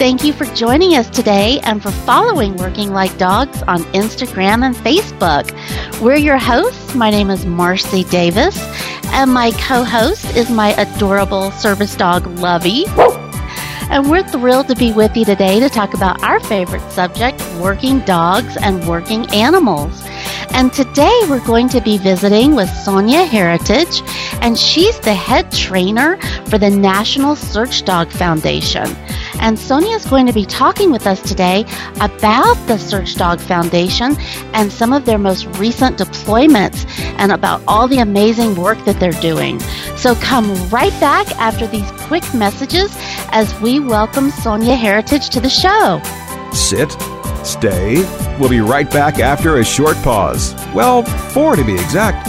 Thank you for joining us today and for following Working Like Dogs on Instagram and Facebook. We're your hosts. My name is Marcy Davis, and my co host is my adorable service dog, Lovey. And we're thrilled to be with you today to talk about our favorite subject working dogs and working animals. And today we're going to be visiting with Sonia Heritage, and she's the head trainer for the National Search Dog Foundation. And Sonia is going to be talking with us today about the Search Dog Foundation and some of their most recent deployments and about all the amazing work that they're doing. So come right back after these quick messages as we welcome Sonia Heritage to the show. Sit Stay. We'll be right back after a short pause. Well, four to be exact.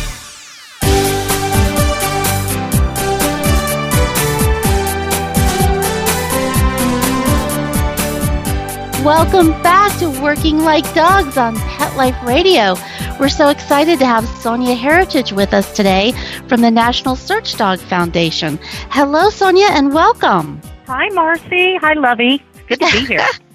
Welcome back to Working Like Dogs on Pet Life Radio. We're so excited to have Sonia Heritage with us today from the National Search Dog Foundation. Hello, Sonia, and welcome. Hi, Marcy. Hi, Lovey. Good to be here.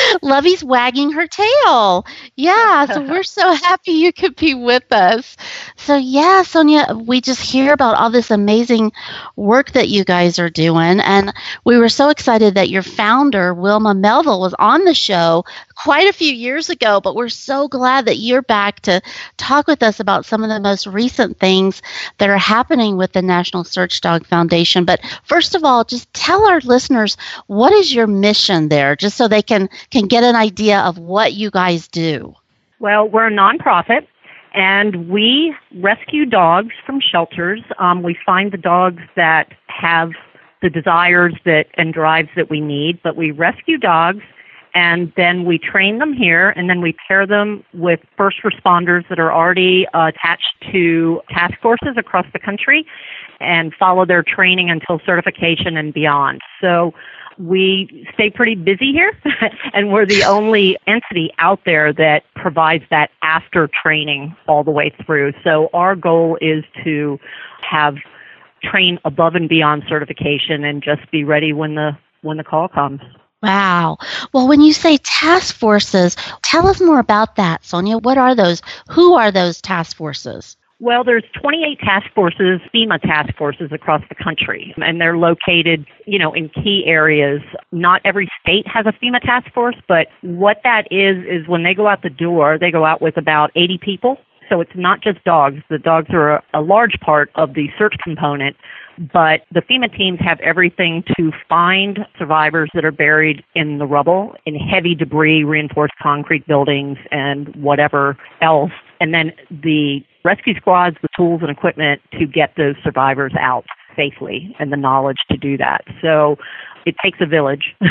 Lovey's wagging her tail. Yeah, so we're so happy you could be with us. So, yeah, Sonia, we just hear about all this amazing work that you guys are doing. And we were so excited that your founder, Wilma Melville, was on the show quite a few years ago, but we're so glad that you're back to talk with us about some of the most recent things that are happening with the National Search Dog Foundation. But first of all, just tell our listeners what is your mission there, just so they can, can get an idea of what you guys do. Well, we're a nonprofit and we rescue dogs from shelters. Um, we find the dogs that have the desires that and drives that we need, but we rescue dogs and then we train them here, and then we pair them with first responders that are already uh, attached to task forces across the country and follow their training until certification and beyond. So we stay pretty busy here, and we're the only entity out there that provides that after training all the way through. So our goal is to have train above and beyond certification and just be ready when the when the call comes. Wow. Well, when you say task forces, tell us more about that, Sonia. What are those? Who are those task forces? Well, there's 28 task forces, FEMA task forces across the country, and they're located, you know, in key areas. Not every state has a FEMA task force, but what that is is when they go out the door, they go out with about 80 people. So it's not just dogs. The dogs are a, a large part of the search component, but the FEMA teams have everything to find survivors that are buried in the rubble, in heavy debris, reinforced concrete buildings, and whatever else. And then the rescue squads, the tools and equipment to get those survivors out safely and the knowledge to do that. So it takes a village.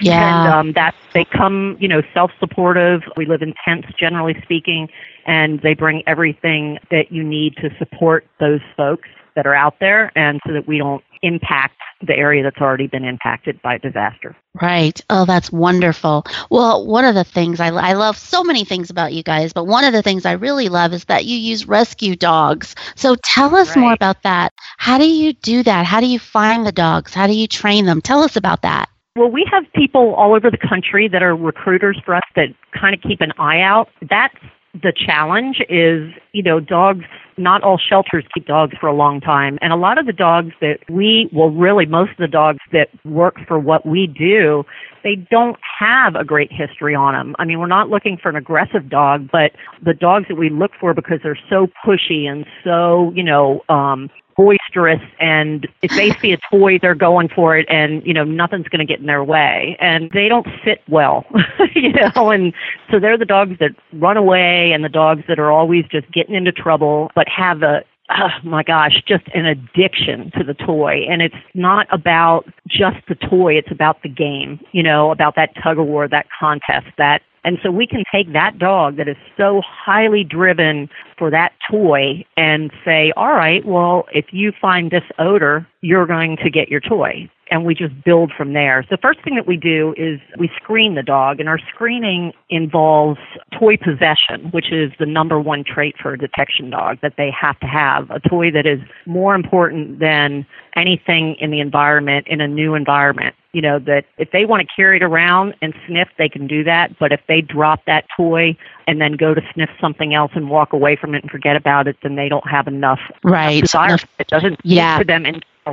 Yeah. and um, that they come, you know, self-supportive. We live in tents, generally speaking, and they bring everything that you need to support those folks that are out there and so that we don't impact the area that's already been impacted by disaster. Right. Oh, that's wonderful. Well, one of the things I, I love so many things about you guys, but one of the things I really love is that you use rescue dogs. So tell us Right. more about that. How do you do that? How do you find the dogs? How do you train them? Tell us about that. Well, we have people all over the country that are recruiters for us that kind of keep an eye out. That's the challenge is, you know, dogs, not all shelters keep dogs for a long time. And a lot of the dogs that we, well, really, most of the dogs that work for what we do, they don't have a great history on them. I mean, we're not looking for an aggressive dog, but the dogs that we look for because they're so pushy and so, you know, um, boisterous and if they see a toy they're going for it and you know nothing's going to get in their way and they don't fit well you know and so they're the dogs that run away and the dogs that are always just getting into trouble but have a oh my gosh, just an addiction to the toy. And it's not about just the toy, it's about the game, you know, about that tug of war, that contest, that and so we can take that dog that is so highly driven for that toy and say, all right, well, if you find this odor, you're going to get your toy and we just build from there. So the first thing that we do is we screen the dog, and our screening involves toy possession, which is the number one trait for a detection dog that they have to have. A toy that is more important than anything in the environment in a new environment. You know, that if they want to carry it around and sniff, they can do that. But if they drop that toy and then go to sniff something else and walk away from it and forget about it, then they don't have enough right. desire. It doesn't yeah. for them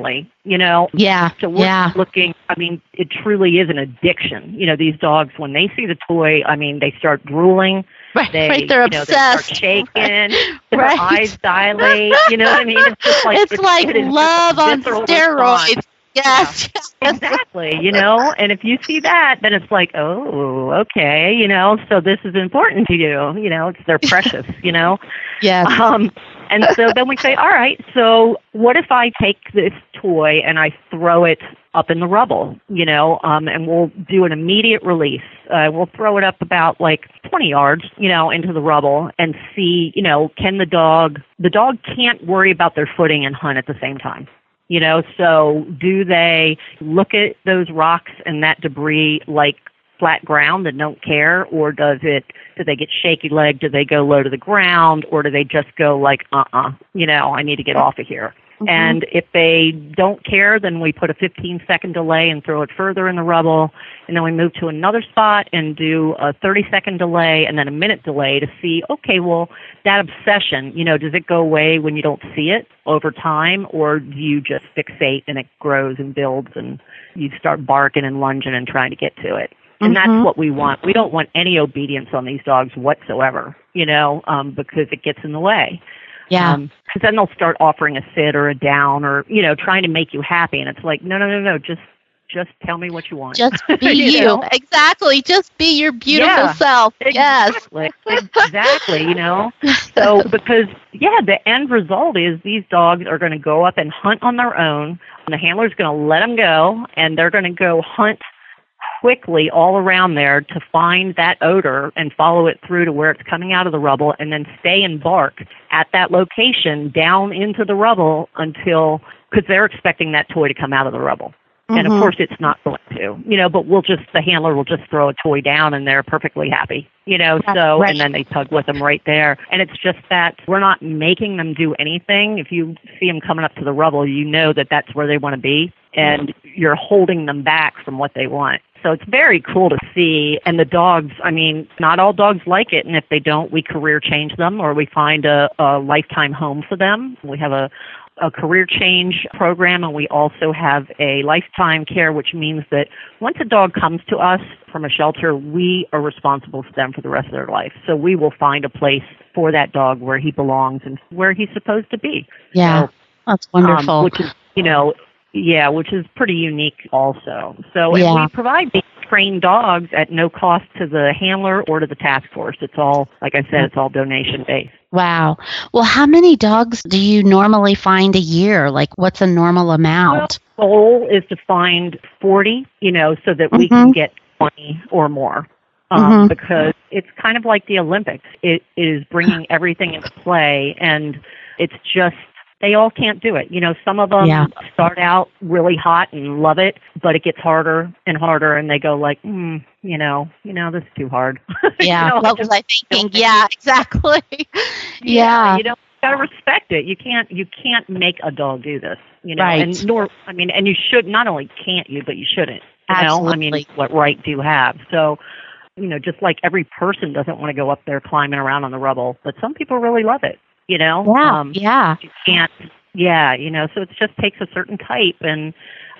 you know? Yeah. So we're yeah. looking, I mean, it truly is an addiction. You know, these dogs, when they see the toy, I mean, they start drooling. Right, They, right, they're you know, they start obsessed. shaking. Right. Their Right. eyes dilate. You know what I mean? It's just like it's like it love on steroids. response. Yes. yes. Exactly, you know, and if you see that, then it's like, oh, okay, you know, so this is important to you, you know, it's they're precious, you know. Yes. Um, and so then we say, all right, so what if I take this toy and I throw it up in the rubble, you know, um, and we'll do an immediate release. Uh, we'll throw it up about like 20 yards, you know, into the rubble and see, you know, can the dog, the dog can't worry about their footing and hunt at the same time. You know, so do they look at those rocks and that debris like flat ground and don't care, or does it? Do they get shaky legged? Do they go low to the ground, or do they just go like, uh, uh You know, I need to get off of here. And if they don't care, then we put a 15 second delay and throw it further in the rubble. And then we move to another spot and do a 30 second delay and then a minute delay to see, okay, well, that obsession, you know, does it go away when you don't see it over time or do you just fixate and it grows and builds and you start barking and lunging and trying to get to it? And Mhm. that's what we want. We don't want any obedience on these dogs whatsoever, you know, um, because it gets in the way. Yeah. Um 'cause then they'll start offering a sit or a down or, you know, trying to make you happy. And it's like, no, no, no, no, just, just tell me what you want. Just be You you. Exactly. Just be your beautiful Yeah. self. Yes. Exactly. exactly, you know. So because yeah, the end result is these dogs are going to go up and hunt on their own. And the handler's going to let them go and they're going to go hunt quickly all around there to find that odor and follow it through to where it's coming out of the rubble and then stay and bark at that location down into the rubble until because they're expecting that toy to come out of the rubble. And of Mhm. course, it's not going to, you know. But we'll just the handler will just throw a toy down, and they're perfectly happy, you know. Right, So, right. and then they tug with them right there, and it's just that we're not making them do anything. If you see them coming up to the rubble, you know that that's where they want to be, and you're holding them back from what they want. So it's very cool to see. And the dogs, I mean, not all dogs like it, and if they don't, we career change them or we find a, a lifetime home for them. We have a a career change program and we also have a lifetime care which means that once a dog comes to us from a shelter we are responsible for them for the rest of their life so we will find a place for that dog where he belongs and where he's supposed to be Yeah. So, That's um, wonderful. which is you know yeah which is pretty unique also so Yeah. we provide these trained dogs at no cost to the handler or to the task force it's all like i said it's all donation based wow. Well, how many dogs do you normally find a year? Like, what's a normal amount? The goal is to find 40, you know, so that we Mhm. can get 20 or more. Um, Mhm. Because it's kind of like the Olympics. It is bringing everything into play, and it's just they all can't do it. You know, some of them Yeah. start out really hot and love it, but it gets harder and harder, and they go like, mm, you know, you know, this is too hard. You Yeah. know, what just was I thinking? Yeah, exactly. yeah. you know, you gotta respect it. You can't you can't make a dog do this. You know, Right. and nor I mean, and you should not only can't you, but you shouldn't. You know, I mean, what right do you have? So, you know, just like every person doesn't want to go up there climbing around on the rubble, but some people really love it. You know, Yeah. um, yeah. you can't. Yeah, you know, so it just takes a certain type, and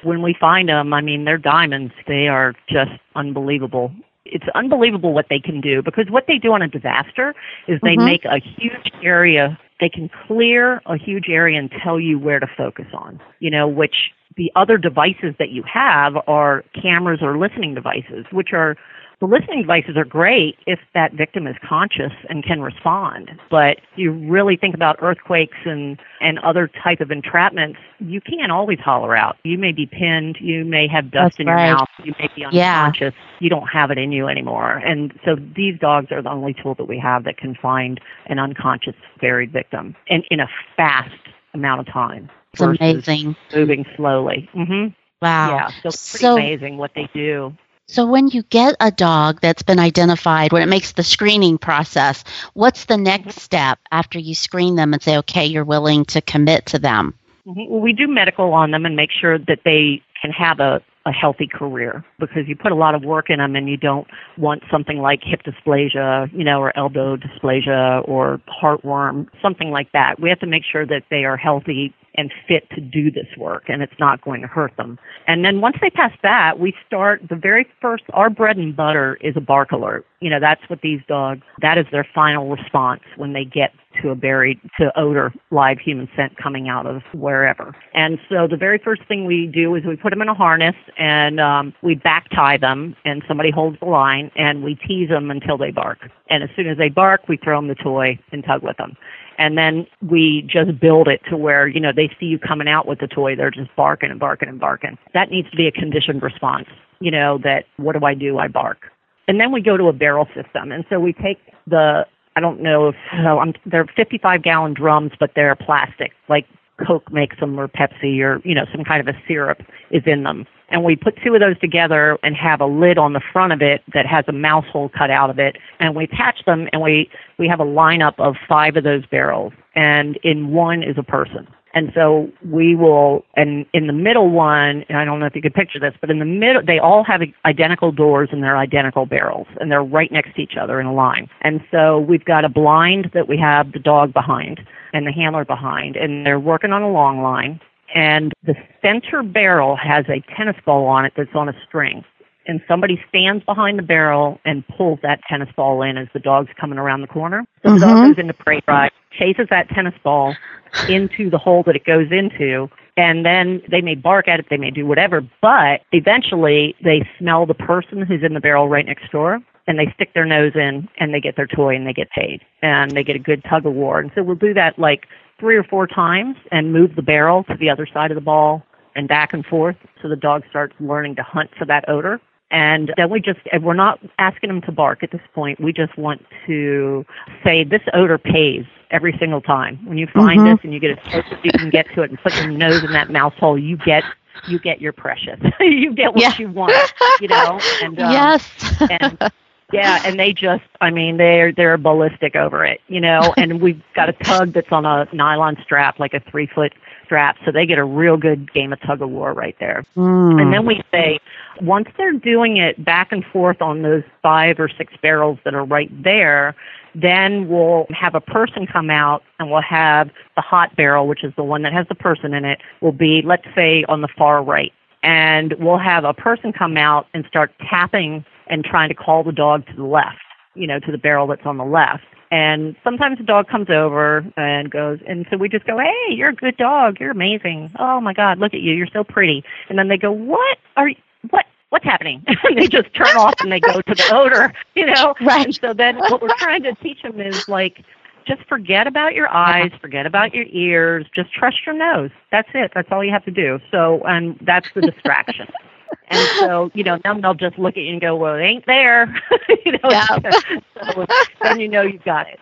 when we find them, I mean, they're diamonds. They are just unbelievable. It's unbelievable what they can do because what they do on a disaster is they Mhm. make a huge area. They can clear a huge area and tell you where to focus on. You know, which the other devices that you have are cameras or listening devices, which are the listening devices are great if that victim is conscious and can respond. But you really think about earthquakes and, and other type of entrapments, you can't always holler out. You may be pinned, you may have dust That's in your mouth, you may be Yeah. unconscious, you don't have it in you anymore. And so these dogs are the only tool that we have that can find an unconscious buried victim and in a fast amount of time. It's amazing. Moving slowly. hmm Wow. Yeah, so So- amazing what they do. So when you get a dog that's been identified, when it makes the screening process, what's the next step after you screen them and say, okay, you're willing to commit to them? Mhm. Well, we do medical on them and make sure that they can have a, a healthy career because you put a lot of work in them and you don't want something like hip dysplasia, you know, or elbow dysplasia or heartworm, something like that. We have to make sure that they are healthy and fit to do this work and it's not going to hurt them. And then once they pass that, we start the very first, our bread and butter is a bark alert. You know, that's what these dogs, that is their final response when they get to a buried, to odor, live human scent coming out of wherever. And so the very first thing we do is we put them in a harness and um, we back tie them and somebody holds the line and we tease them until they bark. And as soon as they bark, we throw them the toy and tug with them. And then we just build it to where, you know, they see you coming out with the toy, they're just barking and barking and barking. That needs to be a conditioned response, you know, that what do I do? I bark. And then we go to a barrel system. And so we take the, I don't know if, so I'm, they're 55 gallon drums, but they're plastic, like Coke makes them or Pepsi or, you know, some kind of a syrup is in them. And we put two of those together and have a lid on the front of it that has a mouse hole cut out of it. And we attach them and we, we have a lineup of five of those barrels. And in one is a person. And so we will, and in the middle one, and I don't know if you could picture this, but in the middle, they all have identical doors and they're identical barrels, and they're right next to each other in a line. And so we've got a blind that we have the dog behind and the handler behind, and they're working on a long line. And the center barrel has a tennis ball on it that's on a string. And somebody stands behind the barrel and pulls that tennis ball in as the dog's coming around the corner. So the dog Mhm. goes into prey drive, chases that tennis ball into the hole that it goes into, and then they may bark at it, they may do whatever, but eventually they smell the person who's in the barrel right next door, and they stick their nose in and they get their toy and they get paid, and they get a good tug of war. And so we'll do that like three or four times and move the barrel to the other side of the ball and back and forth so the dog starts learning to hunt for that odor. And then we just, and we're not asking them to bark at this point. We just want to say this odor pays every single time. When you find Mhm. this and you get as close as you can get to it and put your nose in that mouse hole, you get you get your precious. you get what Yeah. you want, you know. And um, yes. and yeah, and they just, I mean, they're they're ballistic over it, you know. And we've got a tug that's on a nylon strap, like a three foot strap, so they get a real good game of tug of war right there. Mm. And then we say, once they're doing it back and forth on those five or six barrels that are right there, then we'll have a person come out and we'll have the hot barrel, which is the one that has the person in it, will be, let's say, on the far right. And we'll have a person come out and start tapping and trying to call the dog to the left, you know, to the barrel that's on the left. And sometimes the dog comes over and goes, and so we just go, "Hey, you're a good dog. You're amazing. Oh my God, look at you. You're so pretty." And then they go, "What are you, what what's happening?" and they just turn off and they go to the odor, you know. Right. And so then what we're trying to teach them is like, just forget about your eyes, forget about your ears, just trust your nose. That's it. That's all you have to do. So, and that's the distraction. And so, you know, then they'll just look at you and go, well, it ain't there. you know, Yeah. so then you know you've got it.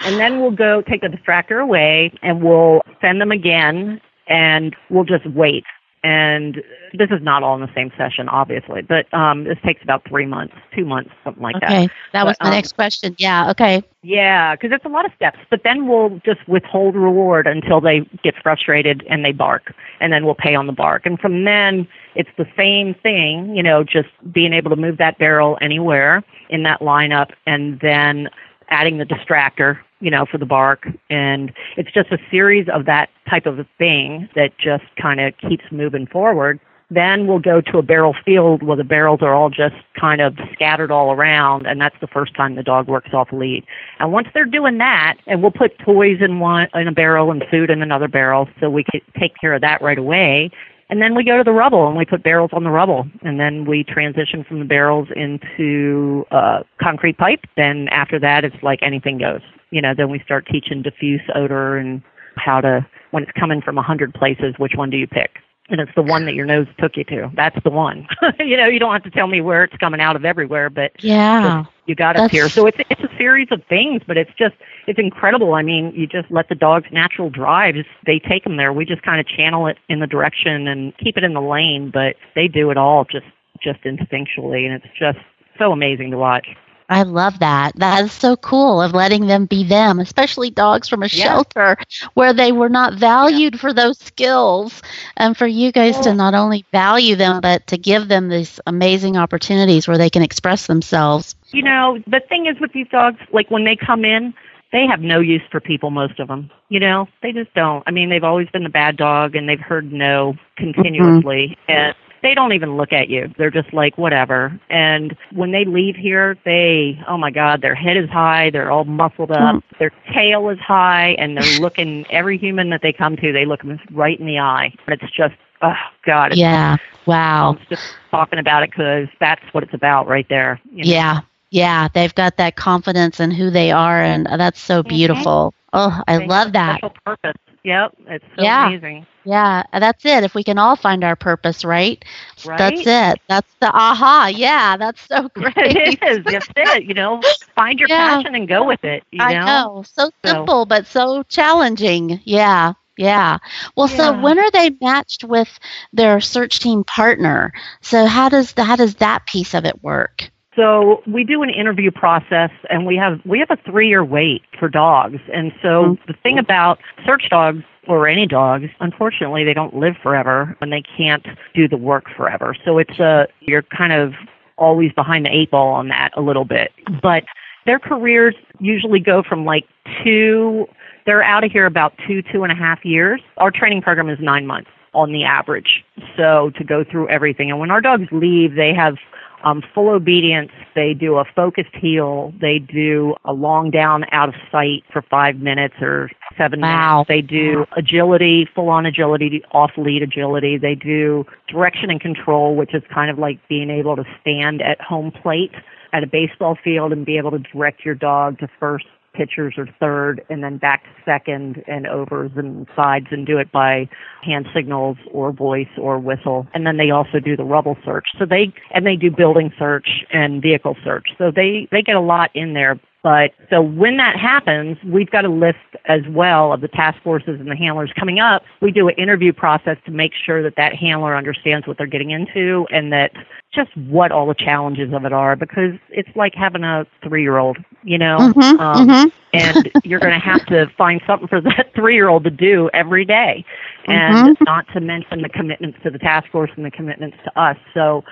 And then we'll go take the distractor away and we'll send them again and we'll just wait and this is not all in the same session, obviously, but um, this takes about three months, two months, something like that. Okay, that was But, my um, next question. Yeah. Okay. Yeah, because it's a lot of steps. But then we'll just withhold reward until they get frustrated and they bark, and then we'll pay on the bark. And from then, it's the same thing, you know, just being able to move that barrel anywhere in that lineup, and then adding the distractor, you know, for the bark. And it's just a series of that type of thing that just kind of keeps moving forward. Then we'll go to a barrel field where the barrels are all just kind of scattered all around, and that's the first time the dog works off lead. And once they're doing that, and we'll put toys in one in a barrel and food in another barrel, so we can take care of that right away. And then we go to the rubble and we put barrels on the rubble, and then we transition from the barrels into uh, concrete pipe. Then after that, it's like anything goes. You know, then we start teaching diffuse odor and how to when it's coming from a hundred places, which one do you pick? And it's the one that your nose took you to. That's the one. you know, you don't have to tell me where it's coming out of everywhere, but Yeah. you got us here. So it's it's a series of things, but it's just it's incredible. I mean, you just let the dog's natural drives they take them there. We just kind of channel it in the direction and keep it in the lane, but they do it all just just instinctually, and it's just so amazing to watch. I love that. That is so cool of letting them be them, especially dogs from a Yeah. shelter where they were not valued for those skills. And for you guys to not only value them, but to give them these amazing opportunities where they can express themselves. You know, the thing is with these dogs, like when they come in, they have no use for people, most of them. You know, they just don't. I mean, they've always been the bad dog and they've heard no continuously. Mm-hmm. And they don't even look at you. They're just like, whatever. And when they leave here, they, oh my God, their head is high. They're all muscled up. Hmm. Their tail is high. And they're looking, every human that they come to, they look them right in the eye. And it's just, oh God. It's, Yeah. Wow. I'm just talking about it because that's what it's about right there. you know? Yeah. Yeah. They've got that confidence in who they are. And that's so mm-hmm. beautiful. Oh, I They love that. Purpose. Yep, it's so Yeah. amazing. Yeah, that's it. If we can all find our purpose, right? Right? That's it. That's the aha. Yeah, that's so great. it is. That's it. You know, find your Yeah. passion and go with it. You know. I know. So So- simple, but so challenging. Yeah. Yeah. Well, so when are they matched with their search team partner? So how does the, how does that piece of it work? So we do an interview process, and we have we have a three year wait for dogs. And so mm-hmm. the thing about search dogs or any dogs, unfortunately, they don't live forever, and they can't do the work forever. So it's a you're kind of always behind the eight ball on that a little bit. But their careers usually go from like two. They're out of here about two two and a half years. Our training program is nine months on the average. So to go through everything, and when our dogs leave, they have um, full obedience. They do a focused heel. They do a long down out of sight for five minutes or seven Wow. minutes. They do agility, full on agility, off lead agility. They do direction and control, which is kind of like being able to stand at home plate at a baseball field and be able to direct your dog to first pitchers or third and then back to second and overs and sides and do it by hand signals or voice or whistle. And then they also do the rubble search. So they and they do building search and vehicle search. So they they get a lot in there. But so when that happens, we've got a list as well of the task forces and the handlers coming up. We do an interview process to make sure that that handler understands what they're getting into and that just what all the challenges of it are because it's like having a three-year-old, you know. Mhm, Um, mhm. and you're going to have to find something for that three year old to do every day and not to mention the commitments to the task force and the commitments to us so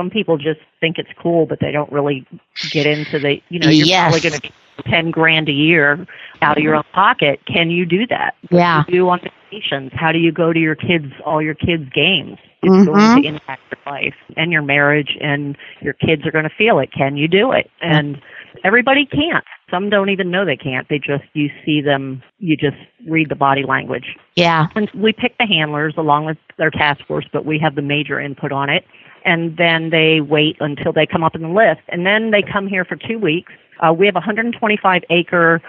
some people just think it's cool but they don't really get into the you know you're Yes. probably going to be 10 grand a year out of your own pocket. Can you do that? Yeah. what do you do on vacations? How do you go to your kids all your kids games? It's Mhm. going to impact your life and your marriage and your kids are going to feel it. Can you do it? And everybody can't. Some don't even know they can't. They just you see them you just read the body language. Yeah. and we pick the handlers along with their task force but we have the major input on it and then they wait until they come up in the list and then they come here for two weeks. Uh, we have a 125 acre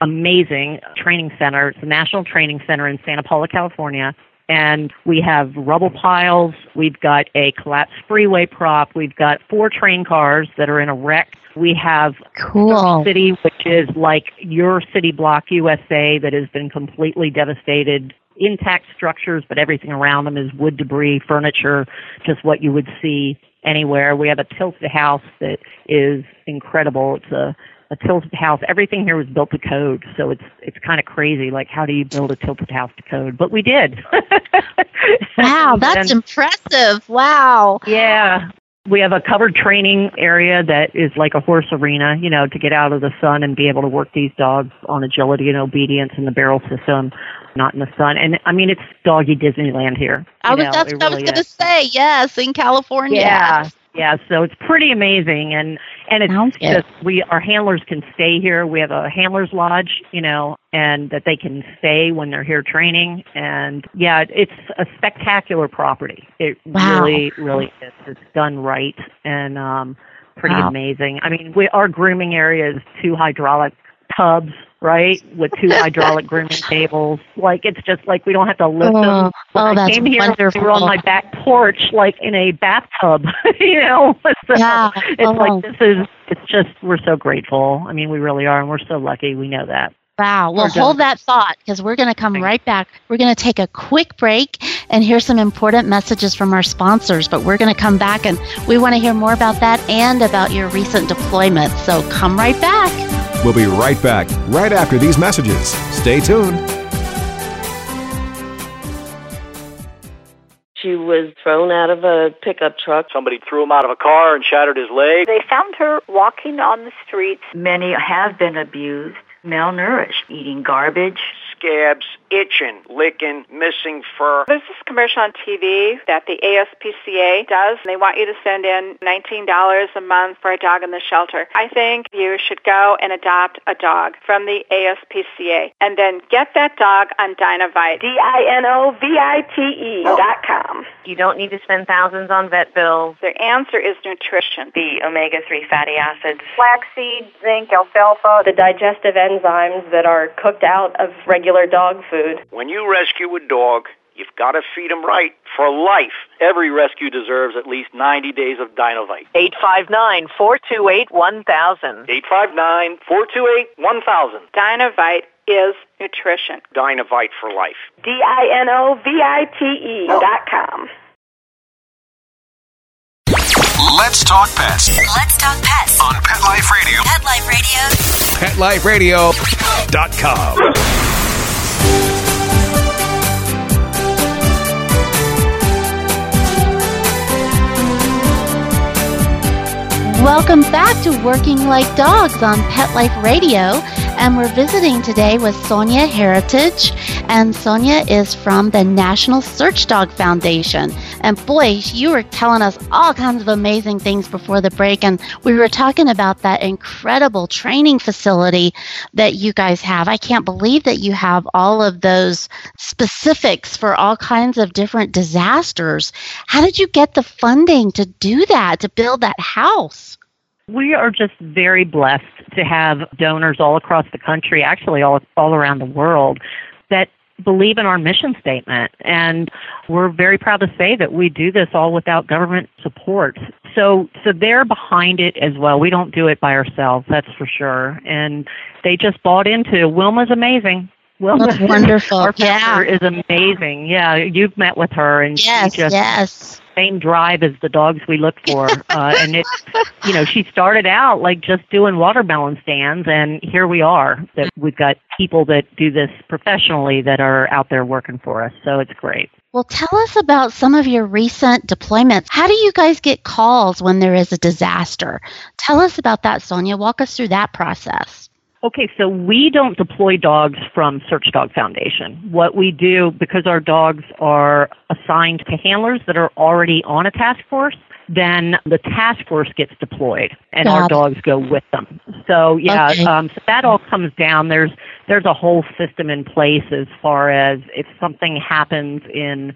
amazing training center. It's a national training center in santa paula california. And we have rubble piles. We've got a collapsed freeway prop. We've got four train cars that are in a wreck. We have Cool. City, which is like your city block USA that has been completely devastated intact structures, but everything around them is wood debris, furniture, just what you would see anywhere. We have a tilted house that is incredible. It's a a tilted house. Everything here was built to code, so it's it's kind of crazy. Like, how do you build a tilted house to code? But we did. wow, that's and, impressive. Wow. Yeah. We have a covered training area that is like a horse arena, you know, to get out of the sun and be able to work these dogs on agility and obedience in the barrel system, not in the sun. And I mean, it's doggy Disneyland here. I was, know, that's what really I was going to say. Yes, in California. Yeah. Yeah, so it's pretty amazing, and and it's okay. just we our handlers can stay here. We have a handlers lodge, you know, and that they can stay when they're here training. And yeah, it's a spectacular property. It wow. really, really is. It's done right and um pretty wow. amazing. I mean, we our grooming area is two hydraulic tubs right? With two hydraulic grooming tables. Like it's just like we don't have to lift oh, them. When oh, I that's came here, wonderful. we were on my back porch, like in a bathtub. you know, so yeah. it's oh. like this is. It's just we're so grateful. I mean, we really are, and we're so lucky. We know that. Wow. Well, hold that thought because we're going to come right back. We're going to take a quick break and hear some important messages from our sponsors. But we're going to come back and we want to hear more about that and about your recent deployment. So come right back. We'll be right back right after these messages. Stay tuned. She was thrown out of a pickup truck. Somebody threw him out of a car and shattered his leg. They found her walking on the streets. Many have been abused, malnourished, eating garbage, scabs, itching, licking, missing fur. There's this commercial on TV that the ASPCA does. They want you to send in $19 a month for a dog in the shelter. I think you should go and adopt a dog from the ASPCA and then get that dog on Dinovite. D-I-N-O-V-I-T-E oh. dot com. You don't need to spend thousands on vet bills. The answer is nutrition. The omega-3 fatty acids. Flaxseed, zinc, alfalfa, the digestive enzymes that are cooked out of regular dog food food. When you rescue a dog, you've got to feed him right for life. Every rescue deserves at least 90 days of Dinovite. 859-428-1000. 859-428-1000. Dinovite is nutrition. Dinovite for life. D-I-N-O-V-I-T-E dot com. Let's talk pets. Let's talk pets on Pet Life Radio. Pet Life Radio. PetLifeRadio.com. Welcome back to Working Like Dogs on Pet Life Radio. And we're visiting today with Sonia Heritage. And Sonia is from the National Search Dog Foundation. And boy, you were telling us all kinds of amazing things before the break. And we were talking about that incredible training facility that you guys have. I can't believe that you have all of those specifics for all kinds of different disasters. How did you get the funding to do that, to build that house? We are just very blessed to have donors all across the country, actually all all around the world, that believe in our mission statement. And we're very proud to say that we do this all without government support. So so they're behind it as well. We don't do it by ourselves, that's for sure. And they just bought into Wilma's amazing. Wilma, that's wonderful. Our yeah. is amazing. Yeah, you've met with her, and yes, she just yes same drive as the dogs we look for. Uh, and it, you know, she started out like just doing watermelon stands, and here we are. That we've got people that do this professionally that are out there working for us. So it's great. Well, tell us about some of your recent deployments. How do you guys get calls when there is a disaster? Tell us about that, Sonia. Walk us through that process. Okay, so we don't deploy dogs from Search Dog Foundation. What we do, because our dogs are assigned to handlers that are already on a task force, then the task force gets deployed and Got our it. dogs go with them. So yeah, okay. um, so that all comes down. There's there's a whole system in place as far as if something happens in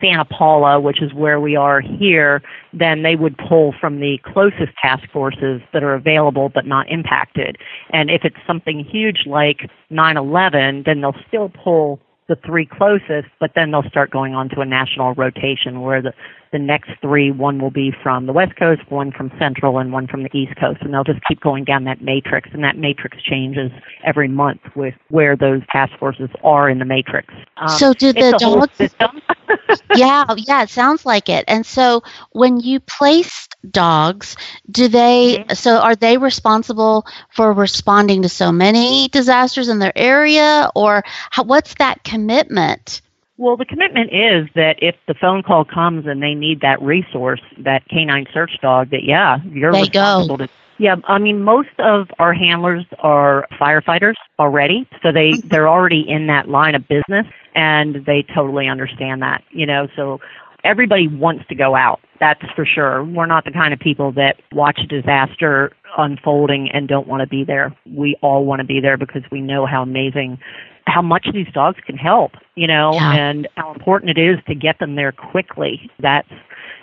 Santa Paula, which is where we are here, then they would pull from the closest task forces that are available but not impacted. And if it's something huge like 9/11, then they'll still pull the three closest, but then they'll start going on to a national rotation where the the next three, one will be from the West Coast, one from Central, and one from the East Coast. And they'll just keep going down that matrix. And that matrix changes every month with where those task forces are in the matrix. Um, so, do the dogs? system. yeah, yeah, it sounds like it. And so, when you placed dogs, do they? Mm-hmm. So, are they responsible for responding to so many disasters in their area, or how, what's that commitment? Well, the commitment is that if the phone call comes and they need that resource, that canine search dog, that yeah, you're they responsible go. to. Yeah, I mean, most of our handlers are firefighters already, so they Mm-hmm. they're already in that line of business, and they totally understand that. You know, so everybody wants to go out. That's for sure. We're not the kind of people that watch a disaster unfolding and don't want to be there. We all want to be there because we know how amazing how much these dogs can help, you know, Yeah. and how important it is to get them there quickly. That's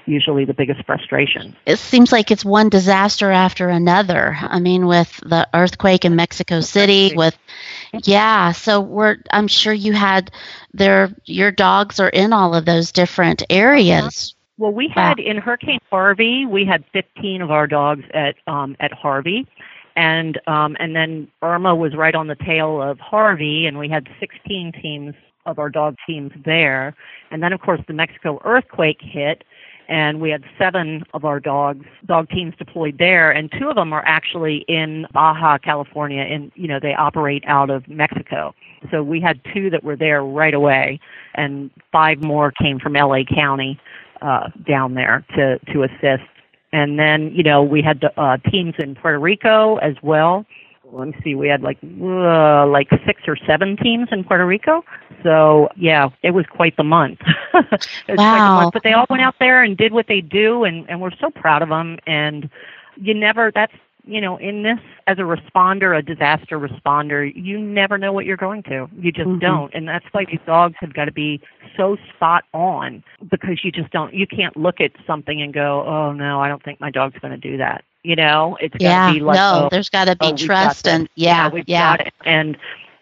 usually the biggest frustration. It seems like it's one disaster after another. I mean, with the earthquake in Mexico City, with yeah. So we're I'm sure you had their your dogs are in all of those different areas. Well, we had in Hurricane Harvey, we had 15 of our dogs at um, at Harvey, and um, and then Irma was right on the tail of Harvey, and we had 16 teams of our dog teams there, and then of course the Mexico earthquake hit, and we had seven of our dogs dog teams deployed there, and two of them are actually in Baja California, and you know they operate out of Mexico. So we had two that were there right away, and five more came from LA County uh, down there to to assist. And then you know we had the, uh, teams in Puerto Rico as well. Let me see, we had like uh, like six or seven teams in Puerto Rico. So yeah, it was quite the month. it was quite the Wow. month. But they all went out there and did what they do, and and we're so proud of them. And you never that's you know in this as a responder a disaster responder you never know what you're going to you just Mhm. don't and that's why these dogs have got to be so spot on because you just don't you can't look at something and go oh no i don't think my dog's going to do that you know it's got to Yeah, be like no, oh, there's got to be oh, we've got trust this. and yeah, we've yeah. got it and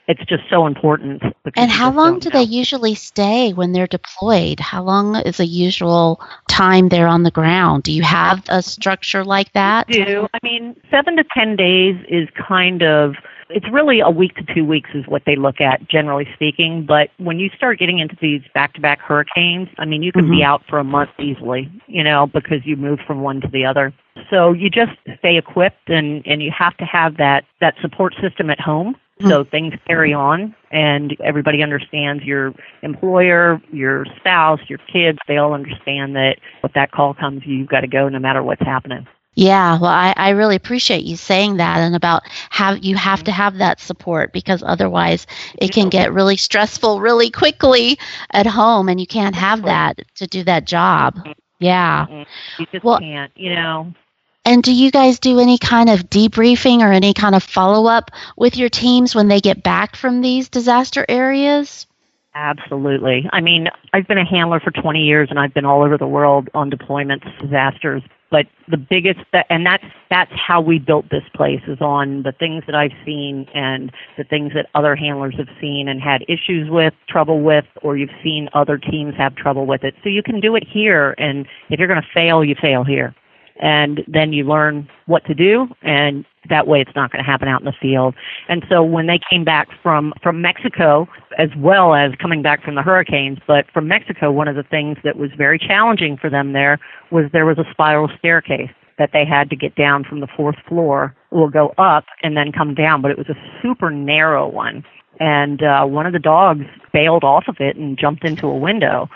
it's just so important because And how long don't know. they usually stay when they're deployed? How long is a usual time they're on the ground? Do you have a structure like that? do. I mean, seven to ten days is kind of. It's really a week to two weeks is what they look at, generally speaking. But when you start getting into these back-to-back hurricanes, I mean, you can be Mhm. out for a month easily, you know, because you move from one to the other. So you just stay equipped, and and you have to have that that support system at home. So hmm. things carry on, and everybody understands your employer, your spouse, your kids. They all understand that if that call comes, you've got to go no matter what's happening. Yeah, well, I, I really appreciate you saying that and about how you have to have that support because otherwise it can get really stressful really quickly at home and you can't have that to do that job. Yeah. Mm-hmm. You just Well- can't, you know. And do you guys do any kind of debriefing or any kind of follow up with your teams when they get back from these disaster areas? Absolutely. I mean, I've been a handler for 20 years and I've been all over the world on deployments, disasters. But the biggest, and that's that's how we built this place is on the things that I've seen and the things that other handlers have seen and had issues with, trouble with, or you've seen other teams have trouble with it. So you can do it here, and if you're going to fail, you fail here, and then you learn what to do, and that way it's not going to happen out in the field. And so when they came back from from Mexico, as well as coming back from the hurricanes, but from Mexico, one of the things that was very challenging for them there was there was a spiral staircase that they had to get down from the fourth floor. Will go up and then come down, but it was a super narrow one. And uh, one of the dogs bailed off of it and jumped into a window.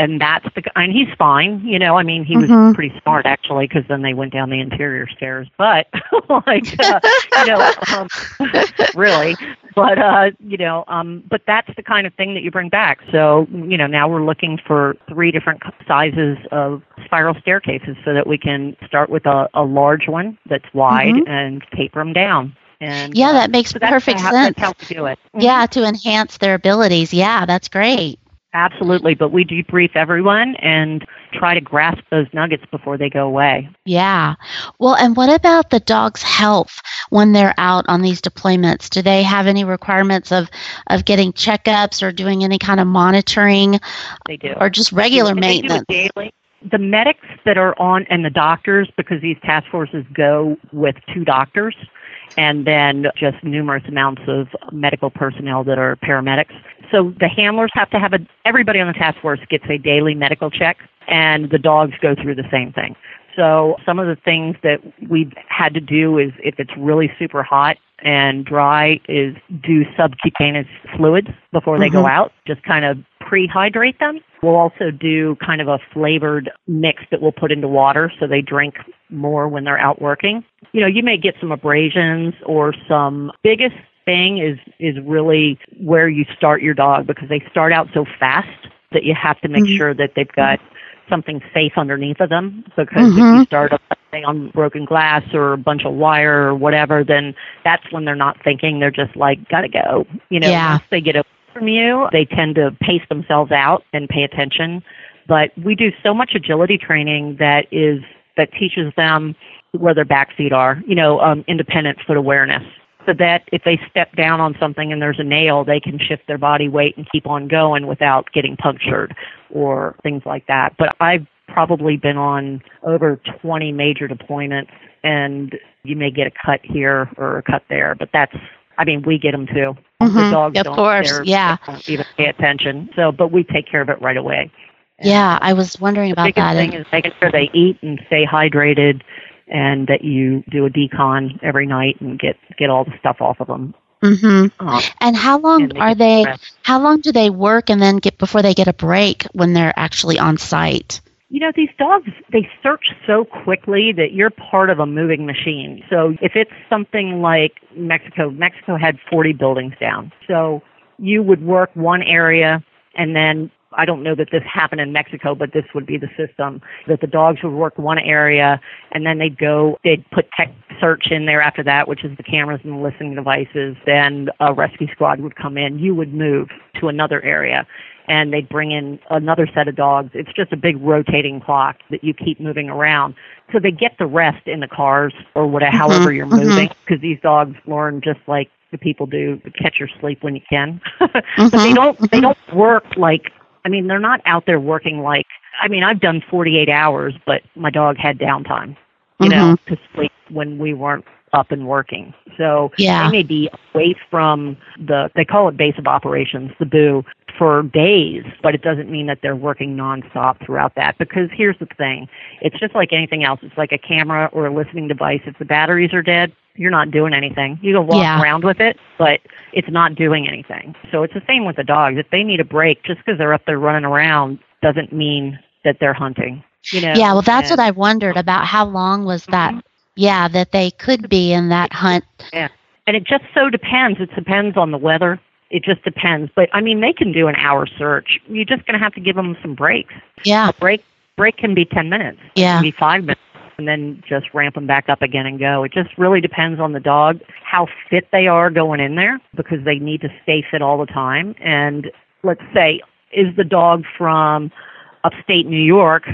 And that's the and he's fine, you know. I mean, he was Mhm. pretty smart actually, because then they went down the interior stairs. But like, uh, you know, um, really. But uh, you know, um, but that's the kind of thing that you bring back. So you know, now we're looking for three different sizes of spiral staircases so that we can start with a, a large one that's wide Mhm. and taper them down. And Yeah, uh, that makes so that's perfect how, sense. That's how we do it. Yeah, to enhance their abilities. Yeah, that's great. Absolutely, but we debrief everyone and try to grasp those nuggets before they go away. Yeah. Well, and what about the dog's health when they're out on these deployments? Do they have any requirements of, of getting checkups or doing any kind of monitoring They do. or just regular And they do it maintenance? daily. The medics that are on and the doctors, because these task forces go with two doctors and then just numerous amounts of medical personnel that are paramedics. So the handlers have to have a, everybody on the task force gets a daily medical check, and the dogs go through the same thing. So some of the things that we've had to do is if it's really super hot and dry is do subcutaneous fluids before they go Mhm. out, just kind of pre-hydrate them. We'll also do kind of a flavored mix that we'll put into water so they drink more when they're out working. You know, you may get some abrasions or some biggest thing is is really where you start your dog because they start out so fast that you have to make Mhm. sure that they've got something safe underneath of them because if Mhm. you start something on broken glass or a bunch of wire or whatever then that's when they're not thinking they're just like gotta go you know Yeah. once they get away from you they tend to pace themselves out and pay attention but we do so much agility training that is that teaches them where their back feet are you know um, independent foot awareness so that if they step down on something and there's a nail, they can shift their body weight and keep on going without getting punctured or things like that. But I've probably been on over 20 major deployments, and you may get a cut here or a cut there, but that's, I mean, we get them too. The Mhm, dogs of don't, course, they're- yeah. even pay attention. So, but we take care of it right away. Yeah, I was wondering The about biggest that. thing and- is making sure they eat and stay hydrated, and that you do a decon every night and get get all the stuff off of them. Mhm. Um, And how long and they are they? rest. How long do they work and then get before they get a break when they're actually on site? You know, these dogs, they search so quickly that you're part of a moving machine. So if it's something like Mexico, Mexico had 40 buildings down. So you would work one area and then I don't know that this happened in Mexico, but this would be the system that the dogs would work one area and then they'd go, they'd put tech search in there after that, which is the cameras and the listening devices. Then a rescue squad would come in. You would move to another area and they'd bring in another set of dogs. It's just a big rotating clock that you keep moving around. So they get the rest in the cars or whatever, however you're mhm. moving, because these dogs learn just like the people do to catch your sleep when you can. but they Mhm, don't they don't work like I mean they're not out there working like I mean I've done 48 hours, but my dog had downtime, you know, to sleep when we weren't up and working. So Yeah. they may be away from the they call it base of operations, the boo, for days, but it doesn't mean that they're working nonstop throughout that. Because here's the thing, it's just like anything else. It's like a camera or a listening device. If the batteries are dead, you're not doing anything. You can walk Yeah. around with it, but it's not doing anything. So it's the same with the dogs. If they need a break, just because they're up there running around doesn't mean that they're hunting. You know. yeah, well, that's and- what I wondered about. How long was that? Mm-hmm. Yeah, that they could be in that hunt. Yeah. And it just so depends. It depends on the weather. It just depends. But I mean, they can do an hour search. You're just going to have to give them some breaks. Yeah, A break break can be 10 minutes. It Yeah. can be 5 minutes and then just ramp them back up again and go. It just really depends on the dog, how fit they are going in there because they need to stay fit all the time. And let's say is the dog from upstate New York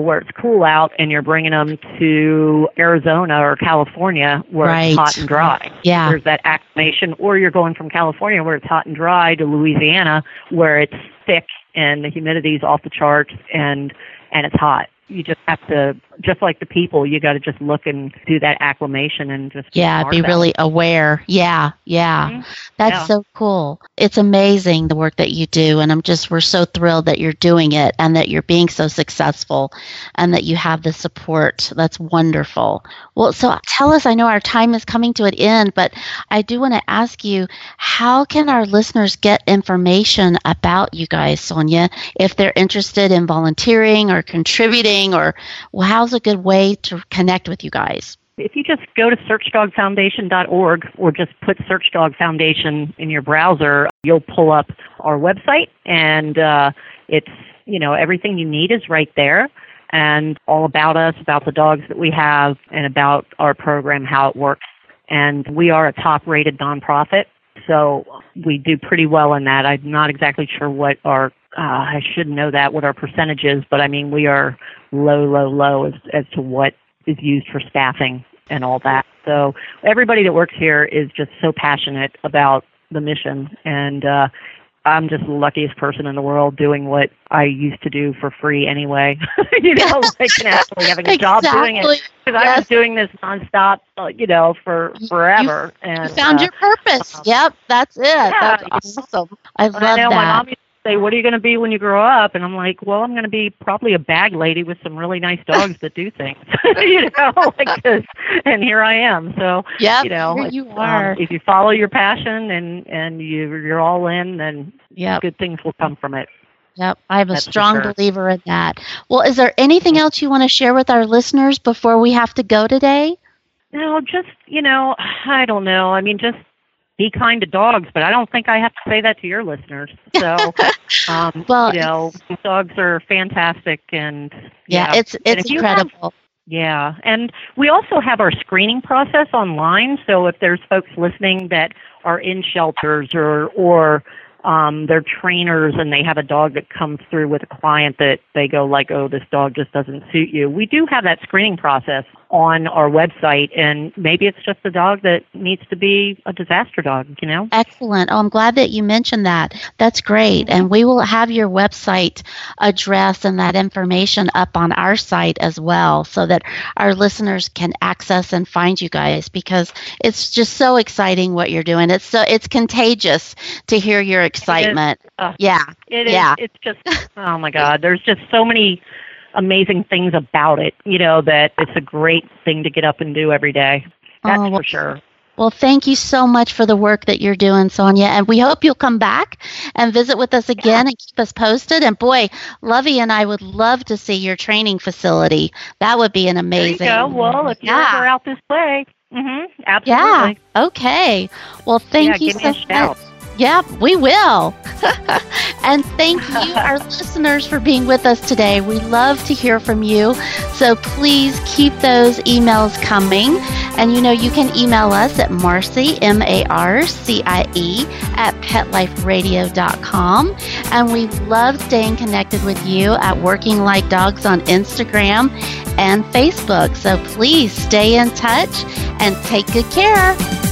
where it's cool out and you're bringing them to Arizona or California where Right. it's hot and dry. Yeah. There's that acclimation or you're going from California where it's hot and dry to Louisiana where it's thick and the humidity's off the charts and and it's hot. You just have to just like the people, you got to just look and do that acclimation and just yeah, be about really aware. Yeah, yeah. Mhm. That's Yeah. so cool. It's amazing the work that you do, and I'm just we're so thrilled that you're doing it and that you're being so successful, and that you have the support. That's wonderful. Well, so tell us. I know our time is coming to an end, but I do want to ask you, how can our listeners get information about you guys, Sonia, if they're interested in volunteering or contributing, or well, how's a good way to connect with you guys? If you just go to searchdogfoundation.org or just put Search Dog Foundation in your browser, you'll pull up our website and uh, it's, you know, everything you need is right there and all about us, about the dogs that we have and about our program, how it works. And we are a top rated nonprofit. So we do pretty well in that. I'm not exactly sure what our, uh, I should know that, what our percentage is, but I mean, we are low, low, low as, as to what is used for staffing and all that. So everybody that works here is just so passionate about the mission and uh I'm just the luckiest person in the world doing what I used to do for free anyway. you know, like and actually having a job doing it. Exactly. Because I was doing this nonstop, uh, you know, for forever. and You found uh, your purpose. yep, that's it. yeah, that's awesome. I love I know my that. mom used to say, "What are you going to be when you grow up?" And I'm like, "Well, I'm going to be probably a bag lady with some really nice dogs that do things." you know, like 'cause- and here I am. So Yep, you know, here it's, you um, are. if you follow your passion and and you you're all in, then Yep. good things will come from it. Yep, I'm a That's strong sure. believer in that. Well, is there anything else you want to share with our listeners before we have to go today? No, just you know, I don't know. I mean, just be kind to dogs, but I don't think I have to say that to your listeners. So, um, Well, you know, dogs are fantastic, and Yeah, yeah, it's it's you have- incredible. Yeah, and we also have our screening process online. So if there's folks listening that are in shelters or or um, they're trainers and they have a dog that comes through with a client that they go like, oh, this dog just doesn't suit you. We do have that screening process on our website, and maybe it's just a dog that needs to be a disaster dog. You know. Excellent. Oh, I'm glad that you mentioned that. That's great. And we will have your website address and that information up on our site as well so that our listeners can access and find you guys because it's just so exciting what you're doing. It's so it's contagious to hear your excitement. Uh, Yeah. It is. Yeah. It's just, oh my God, there's just so many amazing things about it, you know, that it's a great thing to get up and do every day. That's Oh, well- for sure. Well, thank you so much for the work that you're doing, Sonia. And we hope you'll come back and visit with us again and keep us posted. And boy, Lovey and I would love to see your training facility. That would be an amazing. There you go. Well, if you're Yeah. ever out this way, hmm Yeah. Okay. Well, thank Yeah, you so a shout. Yep, we will. and thank you, our listeners, for being with us today. We love to hear from you. So please keep those emails coming. And you know, you can email us at Marcie, M A R C I E, at petliferadio.com. And we love staying connected with you at Working Like Dogs on Instagram and Facebook. So please stay in touch and take good care.